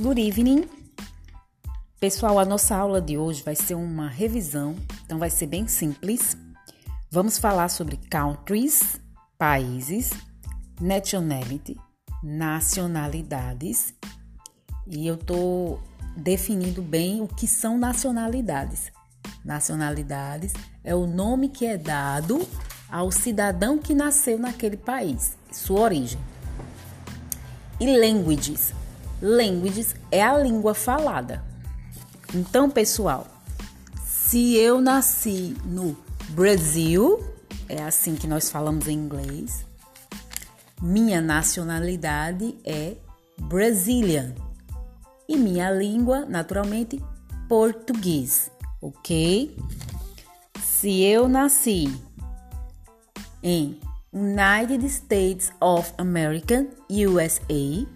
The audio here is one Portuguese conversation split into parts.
Good evening. Pessoal, a nossa aula de hoje vai ser uma revisão, então vai ser bem simples. Vamos falar sobre countries, países, nationality, nacionalidades. E eu tô definindo bem o que são nacionalidades. Nacionalidades é o nome que é dado ao cidadão que nasceu naquele país, sua origem. E languages Languages é a língua falada. Então, pessoal, se eu nasci no Brasil, é assim que nós falamos em inglês, minha nacionalidade é Brazilian. E minha língua, naturalmente, português, ok? Se eu nasci em United States of America, USA,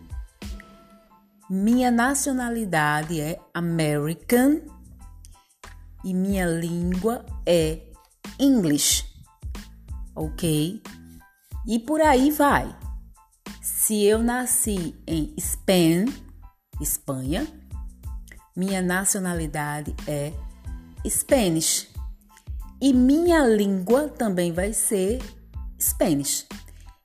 minha nacionalidade é American e minha língua é English, ok? E por aí vai. Se eu nasci em Spain, Espanha, minha nacionalidade é Spanish. E minha língua também vai ser Spanish.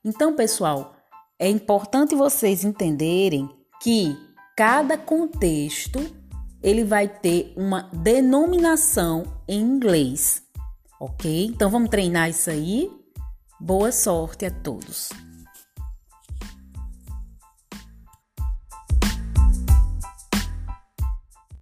Então, pessoal, é importante vocês entenderem que cada contexto ele vai ter uma denominação em inglês, ok? Então vamos treinar isso aí. Boa sorte a todos.